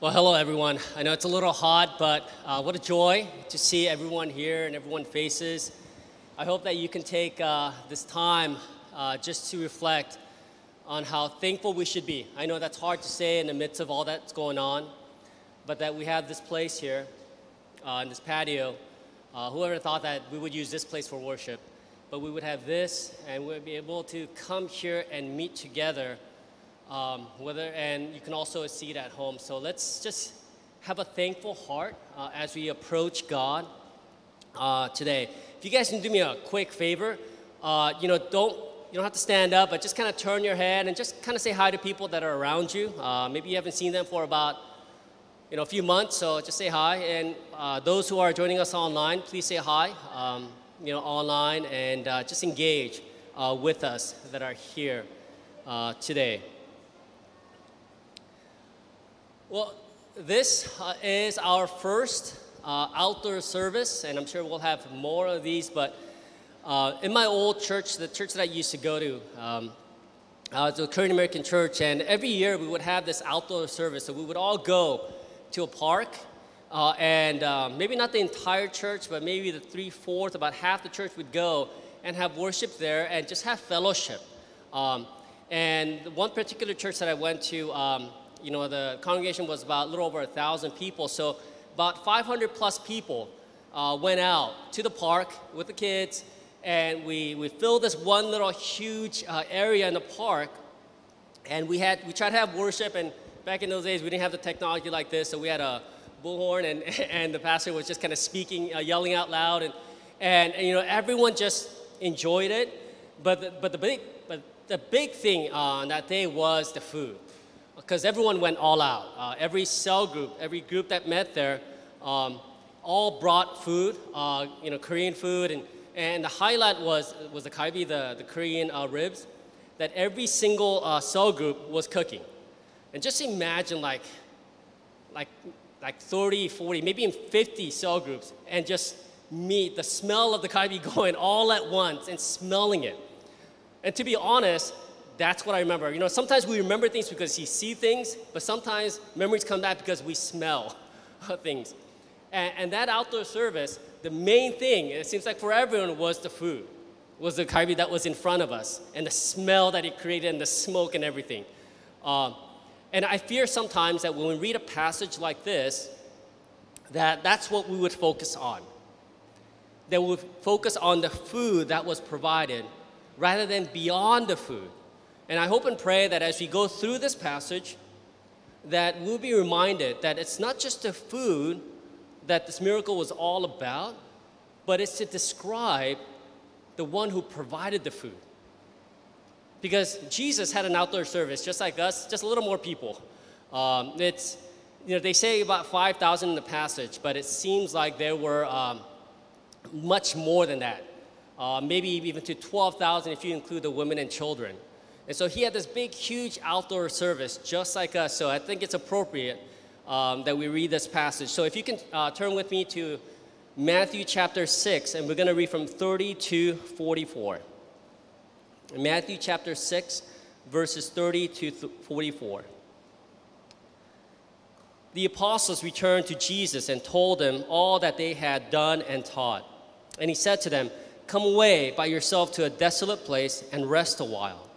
Well, hello everyone. I know it's a little hot, but uh, what a joy to see everyone here and everyone faces. I hope that you can take uh, this time uh, just to reflect on how thankful we should be. I know that's hard to say in the midst of all that's going on, but that we have this place here, uh, in this patio. Uh, whoever thought that we would use this place for worship, but we would have this, and we'd be able to come here and meet together um, whether and you can also see it at home. So let's just have a thankful heart uh, as we approach God uh, today. If you guys can do me a quick favor, uh, you know, don't you don't have to stand up, but just kind of turn your head and just kind of say hi to people that are around you. Uh, maybe you haven't seen them for about you know a few months, so just say hi. And uh, those who are joining us online, please say hi. Um, you know, online and uh, just engage with us that are here today. Well, this uh, is our first uh, outdoor service, and I'm sure we'll have more of these. But uh, in my old church, the church that I used to go to, um, uh, the Korean American church, and every year we would have this outdoor service. So we would all go to a park, uh, and uh, maybe not the entire church, but maybe the three fourths, about half the church would go and have worship there and just have fellowship. Um, and one particular church that I went to, um, you know, the congregation was about a little over a thousand people. So about 500 plus people uh, went out to the park with the kids, and we, we filled this one little huge uh, area in the park. And we had we tried to have worship, and back in those days we didn't have the technology like this, so we had a bullhorn, and, and the pastor was just kind of speaking, uh, yelling out loud, and, and, and you know everyone just enjoyed it. But the, but the big but the big thing on that day was the food because everyone went all out. Uh, every cell group, every group that met there, um, all brought food, uh, you know, Korean food, and, and the highlight was, was the kalbi, the, the Korean uh, ribs, that every single uh, cell group was cooking. And just imagine like, like, like 30, 40, maybe even 50 cell groups, and just meet the smell of the kalbi going all at once and smelling it. And to be honest, that's what I remember. You know, sometimes we remember things because we see things, but sometimes memories come back because we smell things. And, and, that outdoor service, the main thing, it seems like for everyone, was the food, was the kalbi that was in front of us, and the smell that it created, and the smoke and everything. Uh, and I fear sometimes that when we read a passage like this, that that's what we would focus on. That we would focus on the food that was provided rather than beyond the food. And I hope and pray that as we go through this passage, that we'll be reminded that it's not just the food that this miracle was all about, but it's to describe the one who provided the food. Because Jesus had an outdoor service just like us, just a little more people. Um, it's, you know, they say about 5,000 in the passage, but it seems like there were um, much more than that. Uh, maybe even to 12,000 if you include the women and children. And so he had this big, huge outdoor service just like us. So I think it's appropriate um, that we read this passage. So if you can uh, turn with me to Matthew chapter 6, and we're going to read from 30 to 44. Matthew chapter 6, verses 30 to 44. The apostles returned to Jesus and told him all that they had done and taught. And he said to them, Come away by yourself to a desolate place and rest a while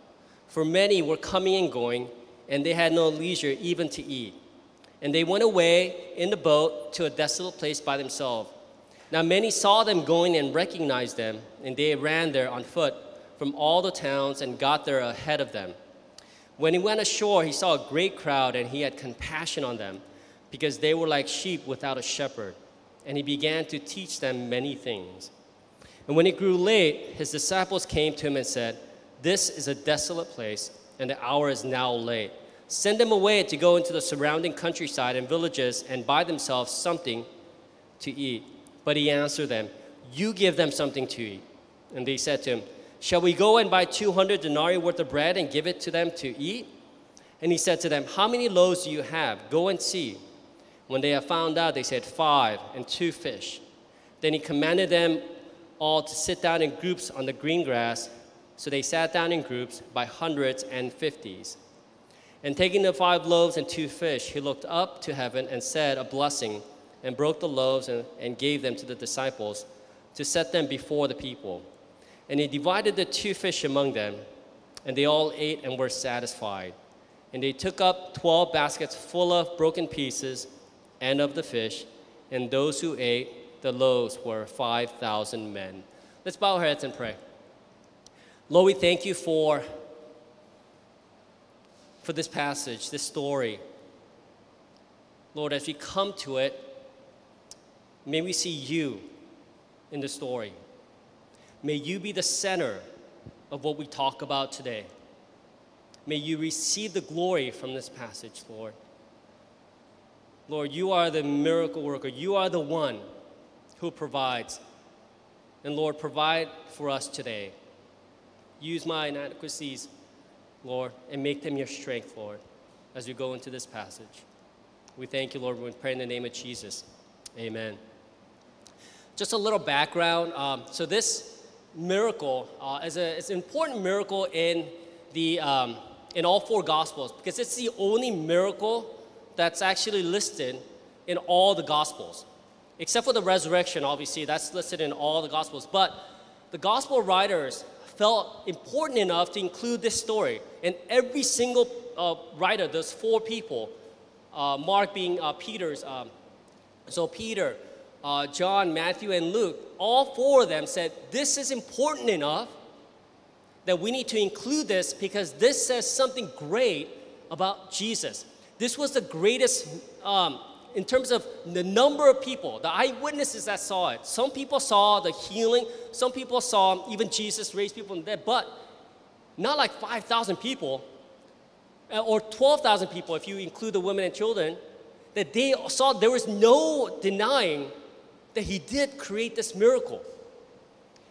for many were coming and going, and they had no leisure even to eat. And they went away in the boat to a desolate place by themselves. Now many saw them going and recognized them, and they ran there on foot from all the towns and got there ahead of them. When he went ashore, he saw a great crowd, and he had compassion on them, because they were like sheep without a shepherd. And he began to teach them many things. And when it grew late, his disciples came to him and said, this is a desolate place, and the hour is now late. Send them away to go into the surrounding countryside and villages and buy themselves something to eat. But he answered them, You give them something to eat. And they said to him, Shall we go and buy 200 denarii worth of bread and give it to them to eat? And he said to them, How many loaves do you have? Go and see. When they had found out, they said, Five and two fish. Then he commanded them all to sit down in groups on the green grass so they sat down in groups by hundreds and fifties. And taking the five loaves and two fish, he looked up to heaven and said a blessing, and broke the loaves and, and gave them to the disciples to set them before the people. And he divided the two fish among them, and they all ate and were satisfied. And they took up twelve baskets full of broken pieces and of the fish, and those who ate the loaves were 5,000 men. Let's bow our heads and pray. Lord, we thank you for, for this passage, this story. Lord, as we come to it, may we see you in the story. May you be the center of what we talk about today. May you receive the glory from this passage, Lord. Lord, you are the miracle worker. You are the one who provides. And Lord, provide for us today. Use my inadequacies, Lord, and make them your strength, Lord, as we go into this passage. We thank you, Lord. We pray in the name of Jesus. Amen. Just a little background. Um, so, this miracle uh, is, a, is an important miracle in, the, um, in all four Gospels because it's the only miracle that's actually listed in all the Gospels, except for the resurrection, obviously, that's listed in all the Gospels. But the Gospel writers felt important enough to include this story. And every single uh, writer, there's four people, uh, Mark being uh, Peter's, um, so Peter, uh, John, Matthew, and Luke, all four of them said, This is important enough that we need to include this because this says something great about Jesus. This was the greatest, um, in terms of the number of people, the eyewitnesses that saw it. Some people saw the healing, some people saw even Jesus raise people from the dead, but not like 5,000 people uh, or 12,000 people if you include the women and children, that they saw there was no denying that he did create this miracle.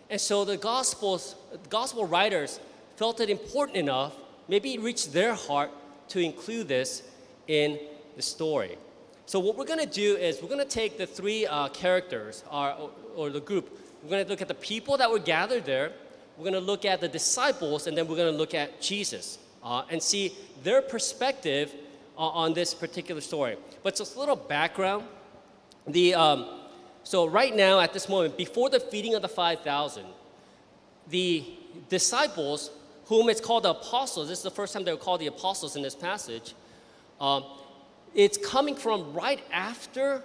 And so the Gospels, the gospel writers felt it important enough, maybe it reached their heart to include this in the story. So what we're going to do is we're going to take the three uh, characters or, or the group. We're going to look at the people that were gathered there. We're going to look at the disciples, and then we're going to look at Jesus uh, and see their perspective uh, on this particular story. But just a little background. The um, so, right now, at this moment, before the feeding of the 5,000, the disciples, whom it's called the apostles, this is the first time they were called the apostles in this passage, um, it's coming from right after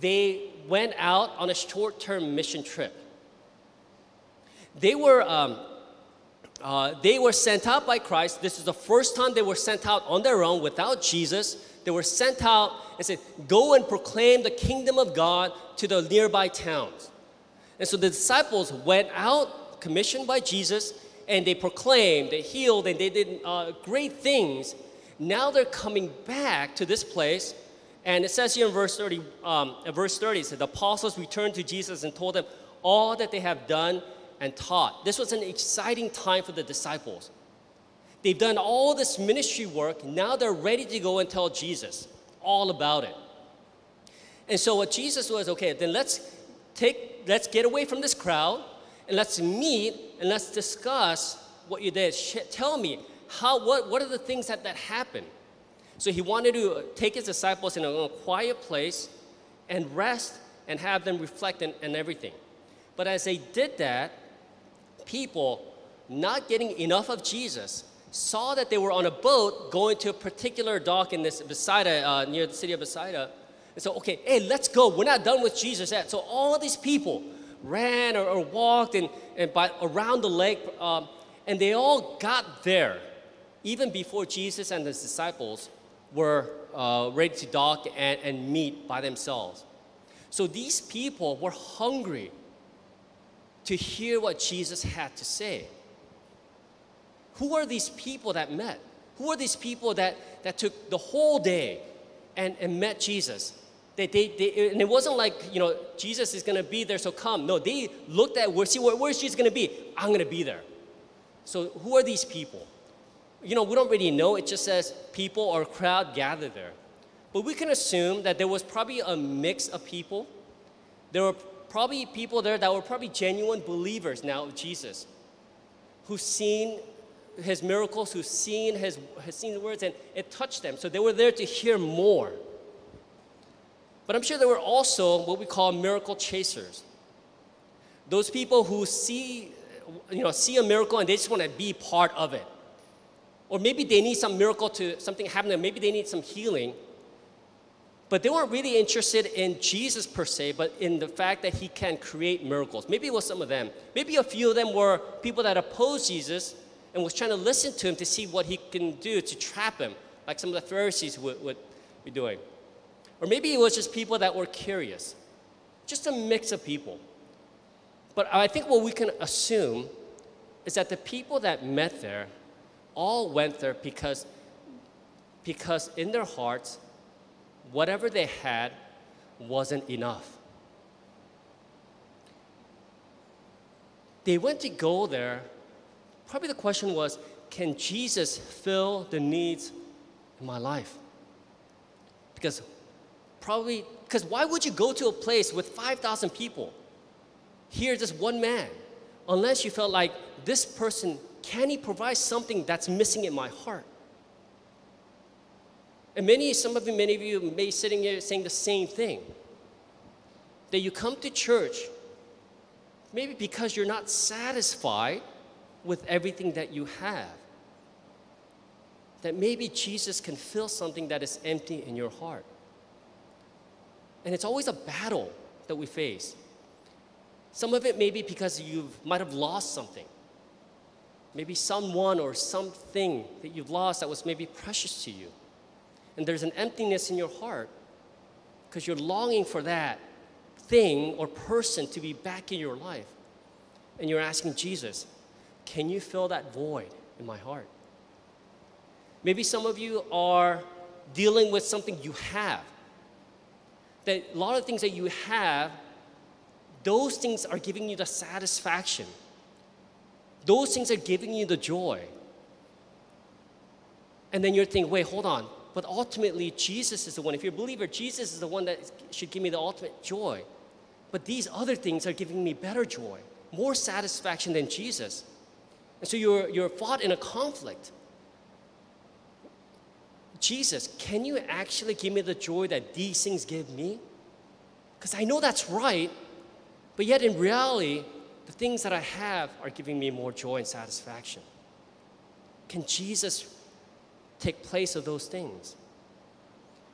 they went out on a short term mission trip. They were, um, uh, they were sent out by Christ. This is the first time they were sent out on their own without Jesus they were sent out and said, Go and proclaim the kingdom of God to the nearby towns. And so the disciples went out, commissioned by Jesus, and they proclaimed, they healed, and they did uh, great things. Now they're coming back to this place. And it says here in verse 30, um, verse 30, it said, The apostles returned to Jesus and told them all that they have done and taught. This was an exciting time for the disciples. They've done all this ministry work. Now they're ready to go and tell Jesus all about it. And so what Jesus was, okay, then let's take, let's get away from this crowd and let's meet and let's discuss what you did. tell me, how, what, what are the things that, that happened? So he wanted to take his disciples in a quiet place and rest and have them reflect and, and everything. But as they did that, people not getting enough of Jesus saw that they were on a boat going to a particular dock in this Bethsaida, uh, near the city of Bethsaida. And so, okay, hey, let's go. We're not done with Jesus yet. So all these people ran or, or walked and, and by, around the lake, um, and they all got there even before Jesus and his disciples were uh, ready to dock and, and meet by themselves. So these people were hungry to hear what Jesus had to say. Who are these people that met? Who are these people that, that took the whole day and, and met Jesus? They, they, they, and it wasn't like, you know, Jesus is going to be there, so come. No, they looked at, where, see, where, where's Jesus going to be? I'm going to be there. So who are these people? You know, we don't really know. It just says people or crowd gathered there. But we can assume that there was probably a mix of people. There were probably people there that were probably genuine believers now of Jesus, who've seen his miracles, who've seen his, has seen the words, and it touched them. So they were there to hear more. But I'm sure there were also what we call miracle chasers. Those people who see, you know, see a miracle and they just want to be part of it. Or maybe they need some miracle to something happen, maybe they need some healing. But they weren't really interested in Jesus per se, but in the fact that he can create miracles. Maybe it was some of them. Maybe a few of them were people that opposed Jesus and was trying to listen to him to see what he can do to trap him, like some of the Pharisees would, would be doing. Or maybe it was just people that were curious, just a mix of people. But I think what we can assume is that the people that met there all went there because, because in their hearts, whatever they had wasn't enough. They went to go there. Probably the question was can Jesus fill the needs in my life? Because probably, because why would you go to a place with 5,000 people? Here's this one man, unless you felt like this person, can he provide something that's missing in my heart? And many, some of you, many of you may be sitting here saying the same thing. That you come to church, maybe because you're not satisfied with everything that you have. That maybe Jesus can fill something that is empty in your heart. And it's always a battle that we face. Some of it may be because you might have lost something. Maybe someone or something that you've lost that was maybe precious to you and there's an emptiness in your heart because you're longing for that thing or person to be back in your life. And you're asking Jesus, can you fill that void in my heart? Maybe some of you are dealing with something you have. That a lot of things that you have, those things are giving you the satisfaction. Those things are giving you the joy. And then you're thinking, wait, hold on. But ultimately, Jesus is the one. If you're a believer, Jesus is the one that should give me the ultimate joy. But these other things are giving me better joy, more satisfaction than Jesus. And so you're, you're fought in a conflict. Jesus, can you actually give me the joy that these things give me? Because I know that's right, but yet in reality, the things that I have are giving me more joy and satisfaction. Can Jesus take place of those things.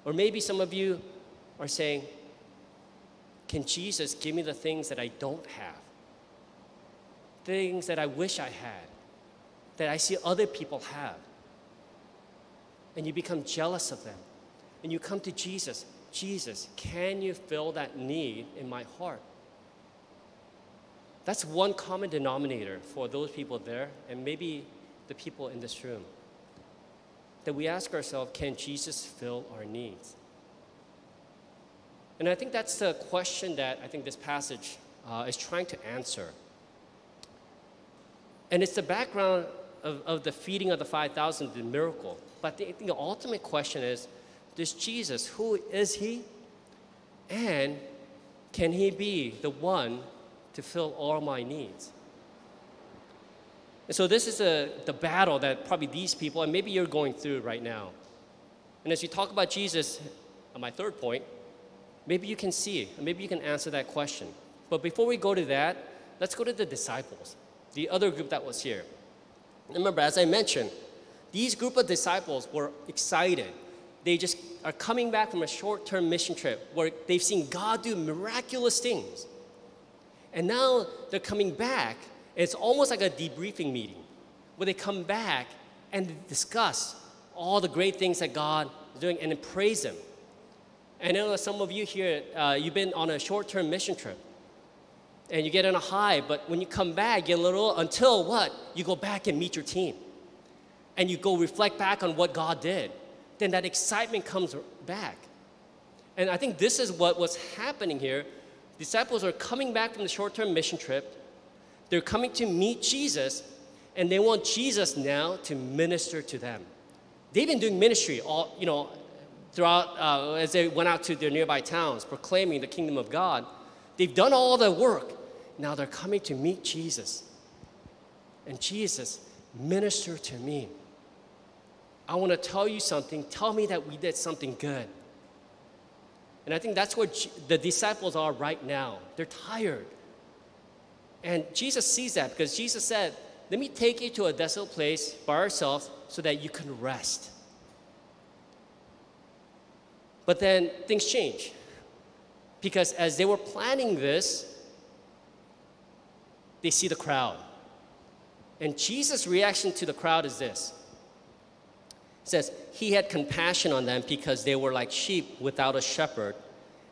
Or maybe some of you are saying, Can Jesus give me the things that I don't have? Things that I wish I had, that I see other people have. And you become jealous of them. And you come to Jesus Jesus, can you fill that need in my heart? That's one common denominator for those people there and maybe the people in this room that we ask ourselves can Jesus fill our needs? And I think that's the question that I think this passage uh, is trying to answer. And it's the background of, of the feeding of the 5,000, the miracle. But the, the ultimate question is this Jesus, who is he? And can he be the one to fill all my needs? And so this is a, the battle that probably these people, and maybe you're going through right now. And as you talk about Jesus, on my third point, maybe you can see, maybe you can answer that question. But before we go to that, let's go to the disciples, the other group that was here. Remember, as I mentioned, these group of disciples were excited. They just are coming back from a short-term mission trip where they've seen God do miraculous things. And now they're coming back it's almost like a debriefing meeting where they come back and discuss all the great things that God is doing and then praise Him. And I know some of you here, uh, you've been on a short term mission trip and you get on a high, but when you come back, you get a little until what? You go back and meet your team and you go reflect back on what God did. Then that excitement comes back. And I think this is what was happening here. Disciples are coming back from the short term mission trip they're coming to meet Jesus, and they want Jesus now to minister to them. They've been doing ministry all, you know, throughout uh, as they went out to their nearby towns, proclaiming the kingdom of God. They've done all the work. Now they're coming to meet Jesus. And Jesus minister to me. I want to tell you something. Tell me that we did something good. And I think that's where the disciples are right now. They're tired. And Jesus sees that because Jesus said, Let me take you to a desolate place by ourselves so that you can rest. But then things change. Because as they were planning this, they see the crowd. And Jesus' reaction to the crowd is this says, He had compassion on them because they were like sheep without a shepherd.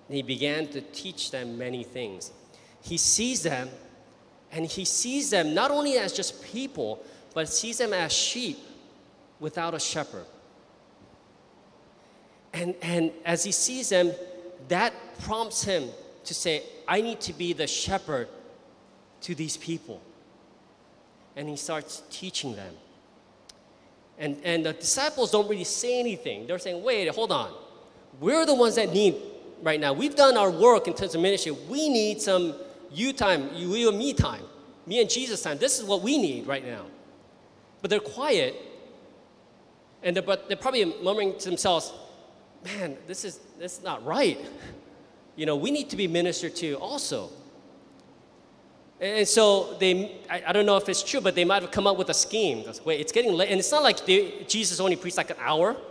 And he began to teach them many things. He sees them, and he sees them not only as just people, but sees them as sheep without a shepherd. And, and as he sees them, that prompts him to say, I need to be the shepherd to these people. And he starts teaching them. And, and the disciples don't really say anything. They're saying, wait, hold on. We're the ones that need right now. We've done our work in terms of ministry. We need some you time, you and me time, me and Jesus time. This is what we need right now. But they're quiet, and they're, but they're probably murmuring to themselves, man, this is, this is not right. You know, we need to be ministered to also. And so they, I, I, don't know if it's true, but they might have come up with a scheme. Wait, it's getting late. And it's not like they, Jesus only preached like an hour.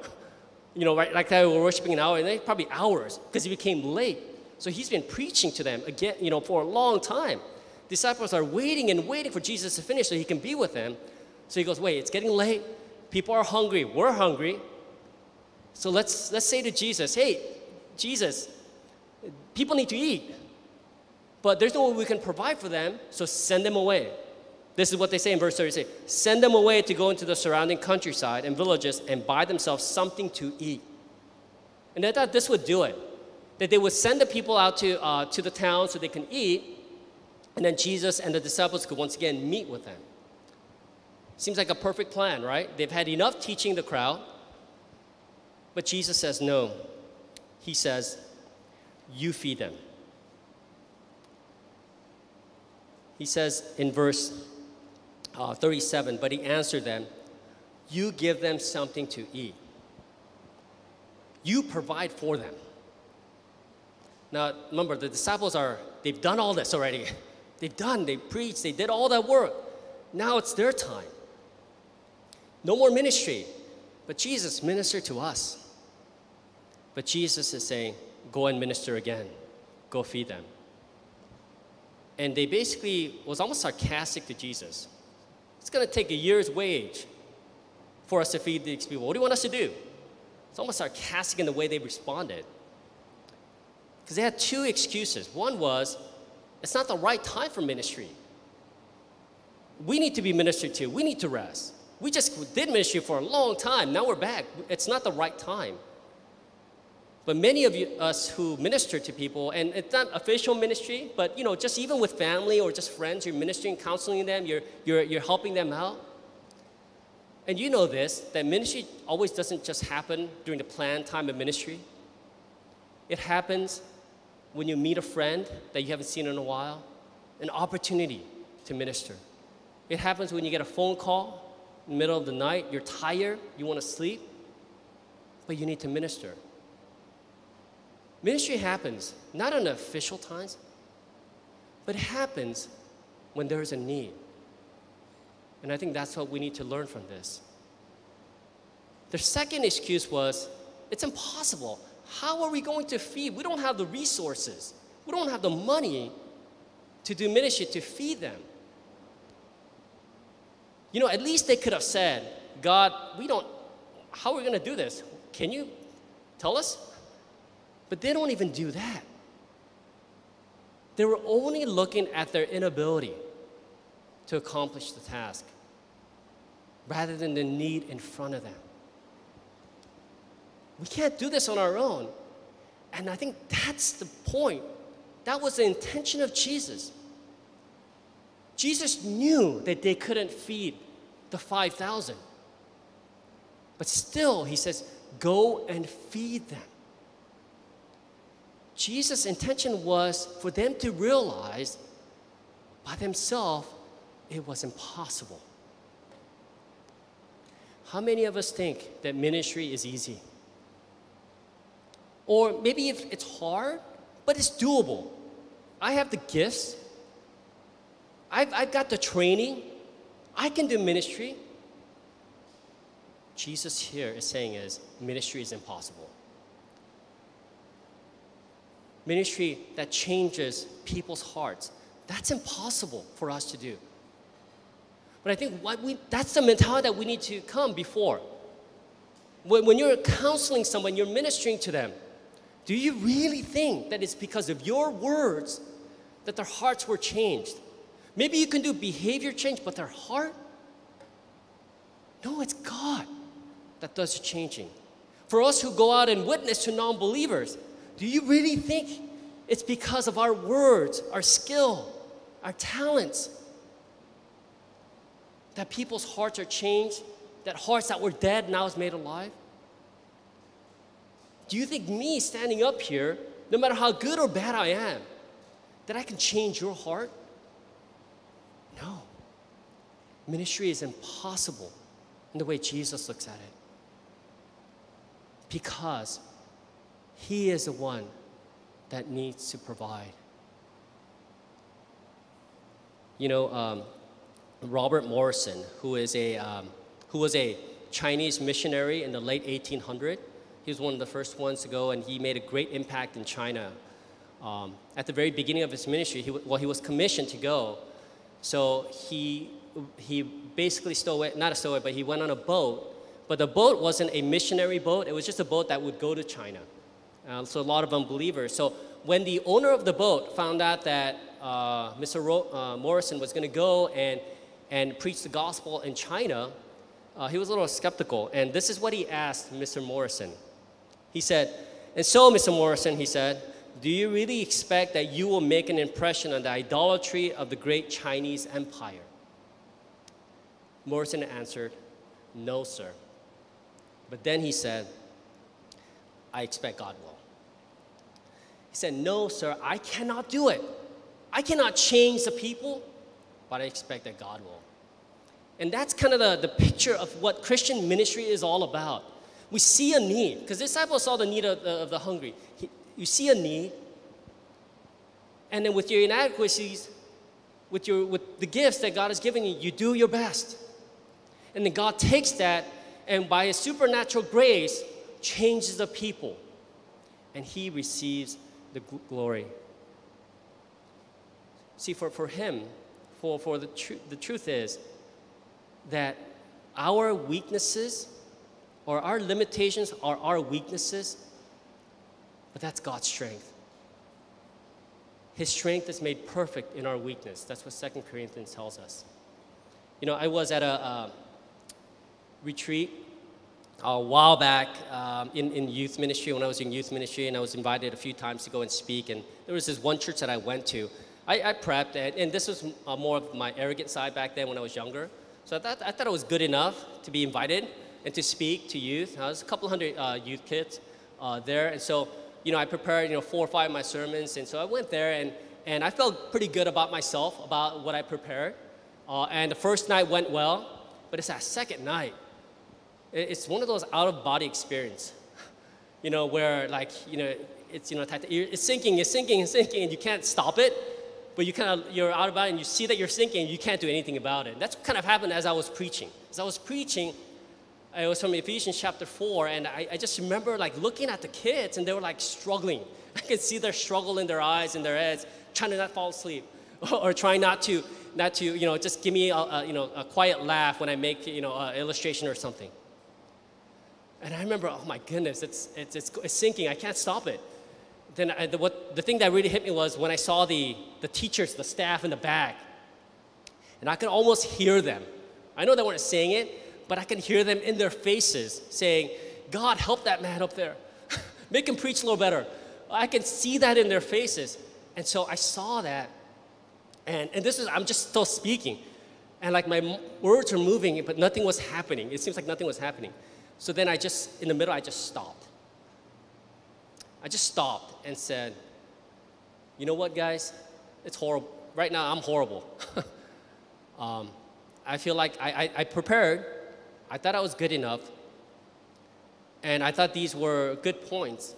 You know, right, like they were worshiping an hour, and they probably hours because he became late. So he's been preaching to them again, you know, for a long time. Disciples are waiting and waiting for Jesus to finish so he can be with them. So he goes, wait, it's getting late. People are hungry. We're hungry. So let's, let's say to Jesus, hey, Jesus, people need to eat, but there's no way we can provide for them, so send them away. This is what they say in verse 36 send them away to go into the surrounding countryside and villages and buy themselves something to eat. And they thought this would do it. That they would send the people out to, uh, to the town so they can eat, and then Jesus and the disciples could once again meet with them. Seems like a perfect plan, right? They've had enough teaching the crowd, but Jesus says no. He says, You feed them. He says in verse uh, 37, but he answered them, You give them something to eat. You provide for them. Now, remember, the disciples are, they've done all this already. They've done, they preached, they did all that work. Now it's their time. No more ministry. But Jesus ministered to us. But Jesus is saying, go and minister again. Go feed them. And they basically was almost sarcastic to Jesus. It's going to take a year's wage for us to feed these people. What do you want us to do? It's almost sarcastic in the way they responded. Because they had two excuses. One was, it's not the right time for ministry. We need to be ministered to, we need to rest. We just did ministry for a long time. Now we're back. It's not the right time. But many of you, us who minister to people, and it's not official ministry, but you know, just even with family or just friends, you're ministering, counseling them, you're, you're, you're helping them out. And you know this, that ministry always doesn't just happen during the planned time of ministry. It happens when you meet a friend that you haven't seen in a while, an opportunity to minister. It happens when you get a phone call in the middle of the night, you're tired, you want to sleep, but you need to minister. Ministry happens not on official times, but happens when there is a need. And I think that's what we need to learn from this. The second excuse was it's impossible. How are we going to feed? We don't have the resources, we don't have the money to do ministry to feed them. You know, at least they could have said, God, we don't, how are we going to do this? Can you tell us? But they don't even do that. They were only looking at their inability to accomplish the task rather than the need in front of them. We can't do this on our own. And I think that's the point. That was the intention of Jesus. Jesus knew that they couldn't feed the 5,000. But still, he says, go and feed them. Jesus' intention was for them to realize by themselves it was impossible. how many of us think that ministry is easy? Or maybe if it's hard, but it's doable. I have the gifts, I've, I've got the training, I can do ministry. Jesus here is saying is ministry is impossible. Ministry that changes people's hearts, that's impossible for us to do. But I think what we, that's the mentality that we need to come before. When, when you're counseling someone, you're ministering to them, do you really think that it's because of your words that their hearts were changed? Maybe you can do behavior change, but their heart? No, it's God that does the changing. For us who go out and witness to non believers, do you really think it's because of our words, our skill, our talents that people's hearts are changed? That hearts that were dead now is made alive? Do you think me standing up here, no matter how good or bad I am, that I can change your heart? No. Ministry is impossible in the way Jesus looks at it. Because He is the one that needs to provide. You know, um, Robert Morrison, who, is a, um, who was a Chinese missionary in the late 1800s, he was one of the first ones to go, and he made a great impact in China. Um, at the very beginning of his ministry, he, well, he was commissioned to go. So he, he basically stowed away, not a stowaway, but he went on a boat. But the boat wasn't a missionary boat, it was just a boat that would go to China. Uh, so a lot of unbelievers. So when the owner of the boat found out that uh, Mr. Ro- uh, Morrison was going to go and, and preach the gospel in China, uh, he was a little skeptical. And this is what he asked Mr. Morrison. He said, And so, Mr. Morrison, he said, do you really expect that you will make an impression on the idolatry of the great Chinese empire? Morrison answered, No, sir. But then he said, I expect God will. He said, No, sir, I cannot do it. I cannot change the people, but I expect that God will. And that's kind of the, the picture of what Christian ministry is all about. We see a need, because disciples saw the need of, of the hungry. He, you see a need, and then with your inadequacies, with, your, with the gifts that God has given you, you do your best. And then God takes that and by His supernatural grace changes the people, and He receives the glory. See, for, for Him, for, for the, tr- the truth is that our weaknesses or our limitations are our weaknesses, but that's God's strength. His strength is made perfect in our weakness. That's what Second Corinthians tells us. You know, I was at a, a retreat a while back um, in, in youth ministry, when I was in youth ministry, and I was invited a few times to go and speak. And there was this one church that I went to. I, I prepped, and, and this was uh, more of my arrogant side back then when I was younger. So I thought, I thought was good enough to be invited and to speak to youth. I was a couple hundred uh, youth kids uh, there, and so you know I prepared you know four or five of my sermons, and so I went there and and I felt pretty good about myself about what I prepared. Uh, and the first night went well, but it's that second night it's one of those out of body experience, you know, where like, you know, it's, you know, it's sinking, it's sinking, it's sinking, and you can't stop it, but you kind of, you're out of body and you see that you're sinking you can't do anything about it. That's kind of happened as I was preaching. As I was preaching, it was from Ephesians chapter 4, and I, I just remember like looking at the kids and they were like struggling. I could see their struggle in their eyes and their heads, trying to not fall asleep or trying not to, not to, you know, just give me a, a you know, a quiet laugh when I make, you know, an illustration or something. And I remember, oh my goodness, it's, it's, it's, it's sinking. I can't stop it. Then I, the, what, the thing that really hit me was when I saw the, the teachers, the staff in the back. And I could almost hear them. I know they weren't saying it, but I can hear them in their faces saying, God, help that man up there. Make him preach a little better. I can see that in their faces. And so I saw that. And, and this is, I'm just still speaking. And like my words are moving, but nothing was happening. It seems like nothing was happening. So then I just, in the middle, I just stopped. I just stopped and said, you know what, guys? It's horrible. Right now, I'm horrible. um, I feel like I, I, I, prepared. I thought I was good enough, and I thought these were good points,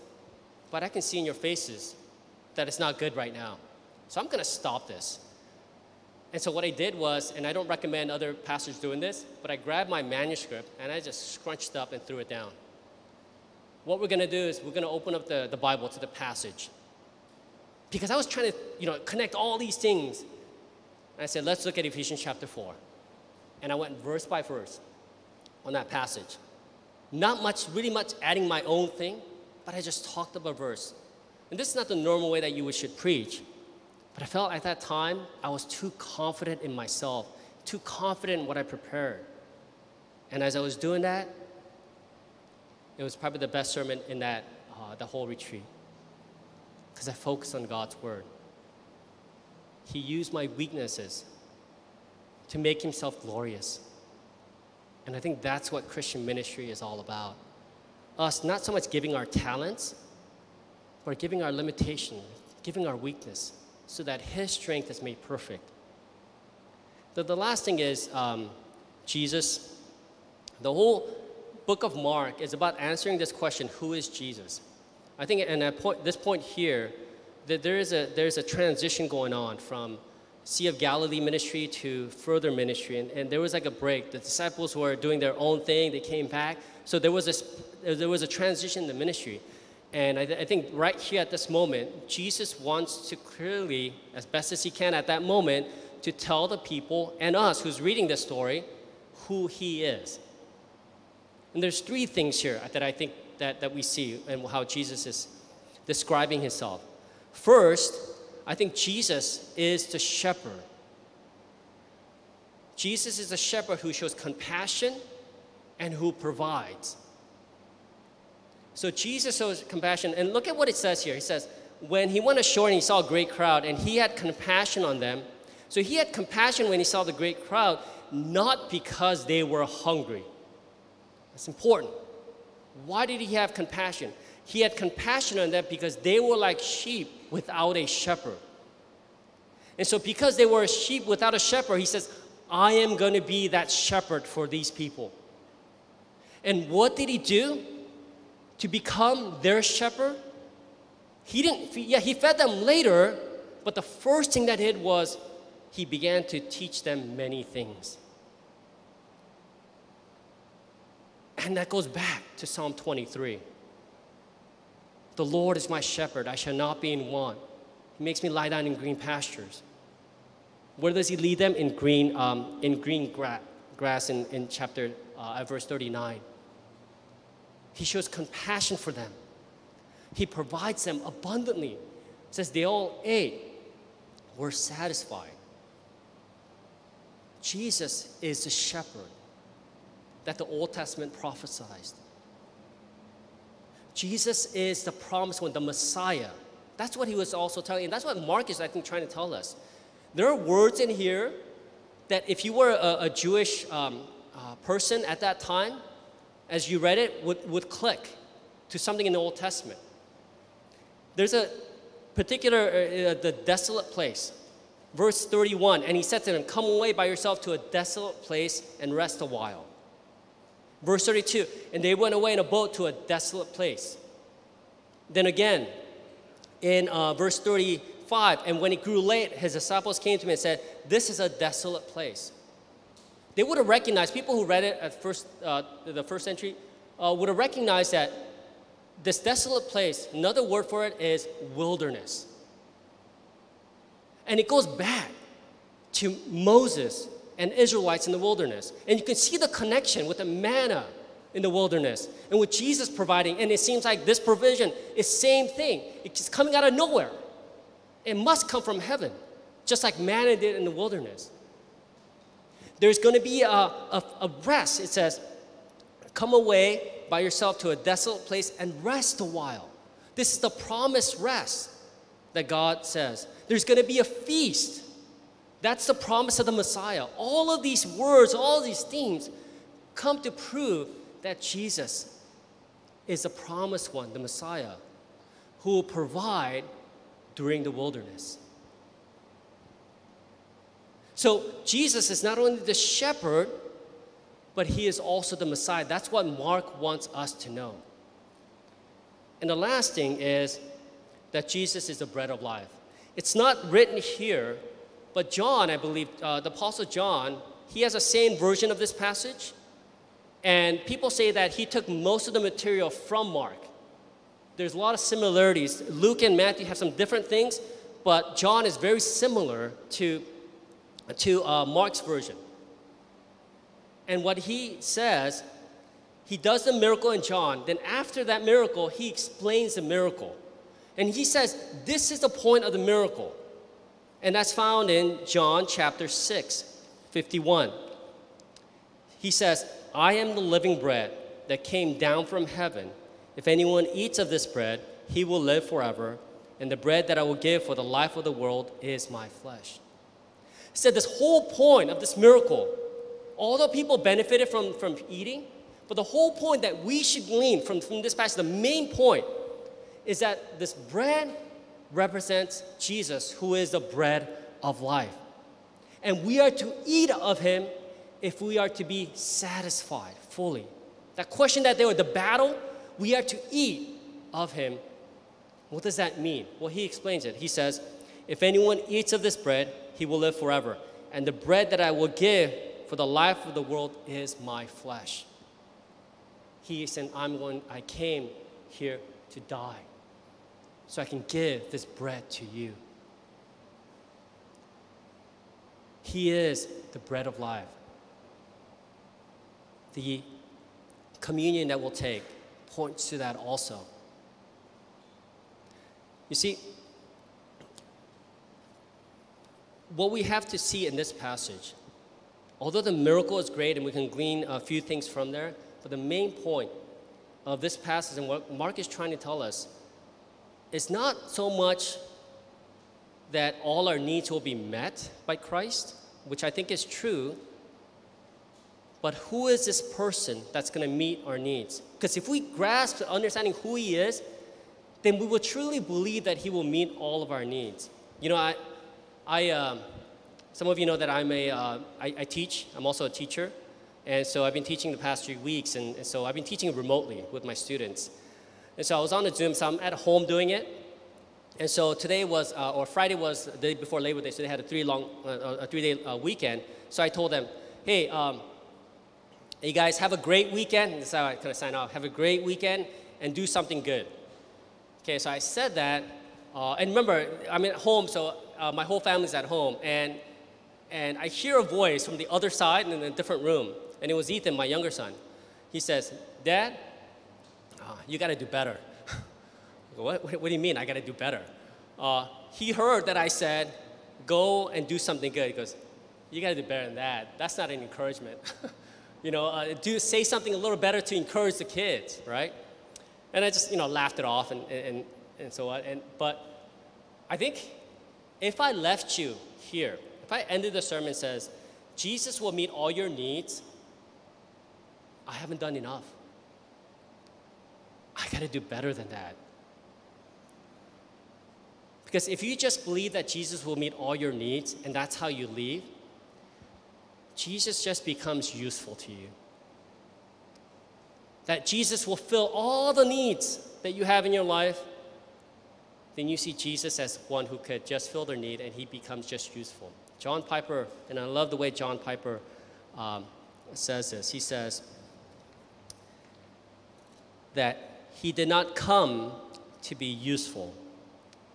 but I can see in your faces that it's not good right now. So I'm going to stop this. And so what I did was, and I don't recommend other pastors doing this, but I grabbed my manuscript and I just scrunched up and threw it down. What we're going to do is we're going to open up the, the Bible to the passage. Because I was trying to, you know, connect all these things. And I said, let's look at Ephesians chapter 4. And I went verse by verse on that passage. Not much, really much adding my own thing, but I just talked about verse. And this is not the normal way that you should preach. But I felt at that time I was too confident in myself, too confident in what I prepared. And as I was doing that, it was probably the best sermon in that uh, the whole retreat because I focused on God's word. He used my weaknesses to make himself glorious. And I think that's what Christian ministry is all about. Us not so much giving our talents, but giving our limitation, giving our weakness so that his strength is made perfect. The, the last thing is um, Jesus. The whole book of Mark is about answering this question who is Jesus? I think and at point, this point here, that there is a, there's a transition going on from Sea of Galilee ministry to further ministry. And, and there was like a break. The disciples were doing their own thing, they came back. So there was, a, there was a transition in the ministry. And I, I, think right here at this moment, Jesus wants to clearly, as best as he can at that moment, to tell the people and us who's reading this story who he is. And there's three things here that I think that, that we see and how Jesus is describing himself. First, I think Jesus is the shepherd. Jesus is a shepherd who shows compassion and who provides. So Jesus shows compassion. And look at what it says here. He says, when he went ashore and he saw a great crowd, and he had compassion on them. So he had compassion when he saw the great crowd, not because they were hungry. That's important. Why did he have compassion? He had compassion on them because they were like sheep without a shepherd. And so, because they were a sheep without a shepherd, he says, I am going to be that shepherd for these people. And what did he do? To become their shepherd. He didn't, yeah, he fed them later, but the first thing that he did was he began to teach them many things. And that goes back to Psalm 23. The Lord is my shepherd, I shall not be in want. He makes me lie down in green pastures. Where does he lead them? In green, um, in green gra- grass in, in chapter, uh, verse 39. He shows compassion for them. He provides them abundantly. It says they all ate, were satisfied. Jesus is the shepherd that the Old Testament prophesied. Jesus is the promised one, the Messiah. That's what he was also telling, and that's what Mark is, I think, trying to tell us. There are words in here that if you were a, a Jewish um, uh, person at that time, as you read it, would, would click to something in the Old Testament. There's a particular, uh, uh, the desolate place. Verse 31, and he said to them, Come away by yourself to a desolate place and rest a while. Verse 32, and they went away in a boat to a desolate place. Then again, in uh, verse 35, and when it grew late, his disciples came to him and said, This is a desolate place they would have recognized, people who read it at first, uh, the first century, uh, would have recognized that this desolate place, another word for it is wilderness. And it goes back to Moses and Israelites in the wilderness. And you can see the connection with the manna in the wilderness and with Jesus providing. And it seems like this provision is same thing. It's coming out of nowhere. It must come from heaven, just like manna did in the wilderness there's going to be a, a, a rest. It says, Come away by yourself to a desolate place and rest a while. This is the promised rest that God says. There's going to be a feast. That's the promise of the Messiah. All of these words, all these themes come to prove that Jesus is the promised one, the Messiah, who will provide during the wilderness. So Jesus is not only the shepherd, but he is also the Messiah. That's what Mark wants us to know. And the last thing is that Jesus is the bread of life. It's not written here, but John, I believe, uh, the Apostle John, he has a same version of this passage. And people say that he took most of the material from Mark. There's a lot of similarities. Luke and Matthew have some different things, but John is very similar to, to uh, Mark's version. And what he says, he does the miracle in John. Then, after that miracle, he explains the miracle. And he says, This is the point of the miracle. And that's found in John chapter 6, 51. He says, I am the living bread that came down from heaven. If anyone eats of this bread, he will live forever. And the bread that I will give for the life of the world is my flesh. Said, This whole point of this miracle the people benefited from, from eating, but the whole point that we should glean from, from this passage, the main point, is that this bread represents Jesus, who is the bread of life. And we are to eat of him if we are to be satisfied fully. That question that they were the battle, we are to eat of him. What does that mean? Well, he explains it. He says, If anyone eats of this bread, he will live forever. And the bread that I will give for the life of the world is my flesh. He said, I'm going, I came here to die so I can give this bread to you. He is the bread of life. The communion that we'll take points to that also. You see, what we have to see in this passage although the miracle is great and we can glean a few things from there, but the main point of this passage and what Mark is trying to tell us is not so much that all our needs will be met by Christ, which I think is true, but who is this person that's going to meet our needs? Because if we grasp understanding who he is, then we will truly believe that he will meet all of our needs. You know, I, I, um, some of you know that I'm a, uh, I, I teach, I'm also a teacher. And so I've been teaching the past three weeks, and, and, so I've been teaching remotely with my students. And so I was on the Zoom, so I'm at home doing it. And so today was, uh, or Friday was the day before Labor Day, so they had a three long, uh, a three day uh, weekend. So I told them, hey, um, you guys have a great weekend. This is how I kind of sign off. Have a great weekend and do something good. Okay, so I said that, uh, and remember, I'm at home, so uh, my whole family's at home, and and I hear a voice from the other side in a different room. And it was Ethan, my younger son. He says, Dad, oh, you got to do better. what, what, do you mean, I got to do better? Uh, he heard that I said, Go and do something good. He goes, You got to do better than that. That's not an encouragement. you know, uh, do say something a little better to encourage the kids, right? And I just, you know, laughed it off and, and, and so on. And, but I think if I left you here if I ended the sermon says, Jesus will meet all your needs, I haven't done enough. I got to do better than that. Because if you just believe that Jesus will meet all your needs and that's how you leave, Jesus just becomes useful to you. That Jesus will fill all the needs that you have in your life, then you see Jesus as one who could just fill their need and he becomes just useful. John Piper, and I love the way John Piper um, says this. He says that he did not come to be useful,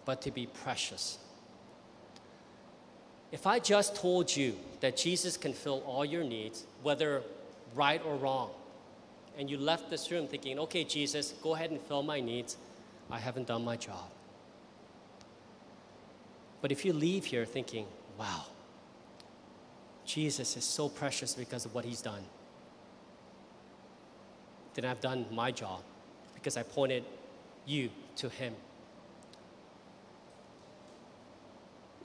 but to be precious. If I just told you that Jesus can fill all your needs, whether right or wrong, and you left this room thinking, okay, Jesus, go ahead and fill my needs, I haven't done my job. But if you leave here thinking, wow, Jesus is so precious because of what he's done. Then I've done my job because I pointed you to him.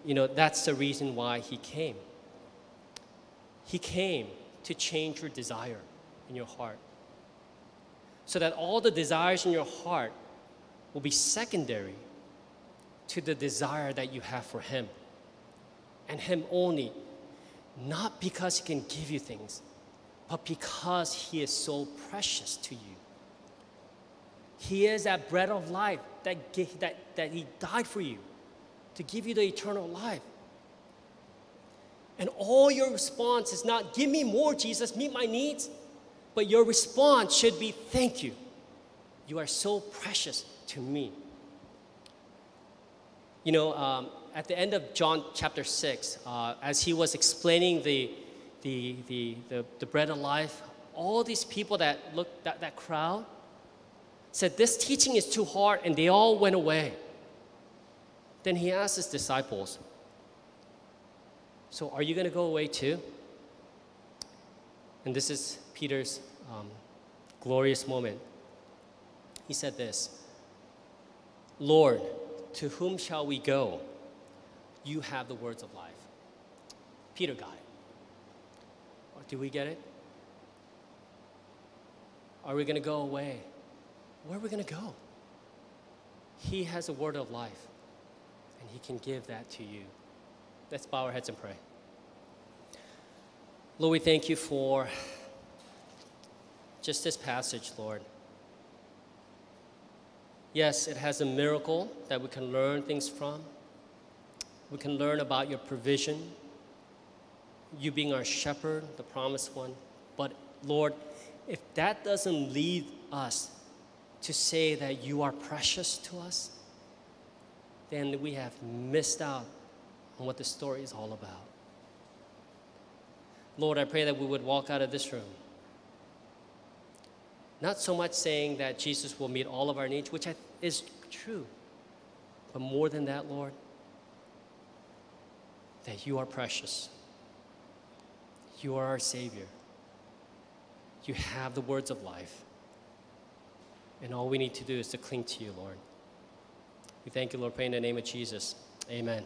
You know, that's the reason why he came. He came to change your desire in your heart so that all the desires in your heart will be secondary to the desire that you have for him and him only not because he can give you things, but because He is so precious to you. He is that bread of life that, that, that He died for you to give you the eternal life. And all your response is not, give me more, Jesus, meet my needs. But your response should be, thank you. You are so precious to me. You know, um, at the end of John chapter 6, uh, as he was explaining the, the, the, the, the bread of life, all these people that looked, that, that crowd, said, This teaching is too hard, and they all went away. Then he asked his disciples, So are you going to go away too? And this is Peter's um, glorious moment. He said this Lord, to whom shall we go? You have the words of life. Peter got it. Oh, Do we get it? Are we going to go away? Where are we going to go? He has a word of life, and He can give that to you. Let's bow our heads and pray. Lord, we thank you for just this passage, Lord. Yes, it has a miracle that we can learn things from. We can learn about your provision, you being our shepherd, the promised one. But Lord, if that doesn't lead us to say that you are precious to us, then we have missed out on what the story is all about. Lord, I pray that we would walk out of this room not so much saying that Jesus will meet all of our needs, which is true, but more than that, Lord, that you are precious. You are our Savior. You have the words of life. And all we need to do is to cling to you, Lord. We thank you, Lord. Pray in the name of Jesus. Amen.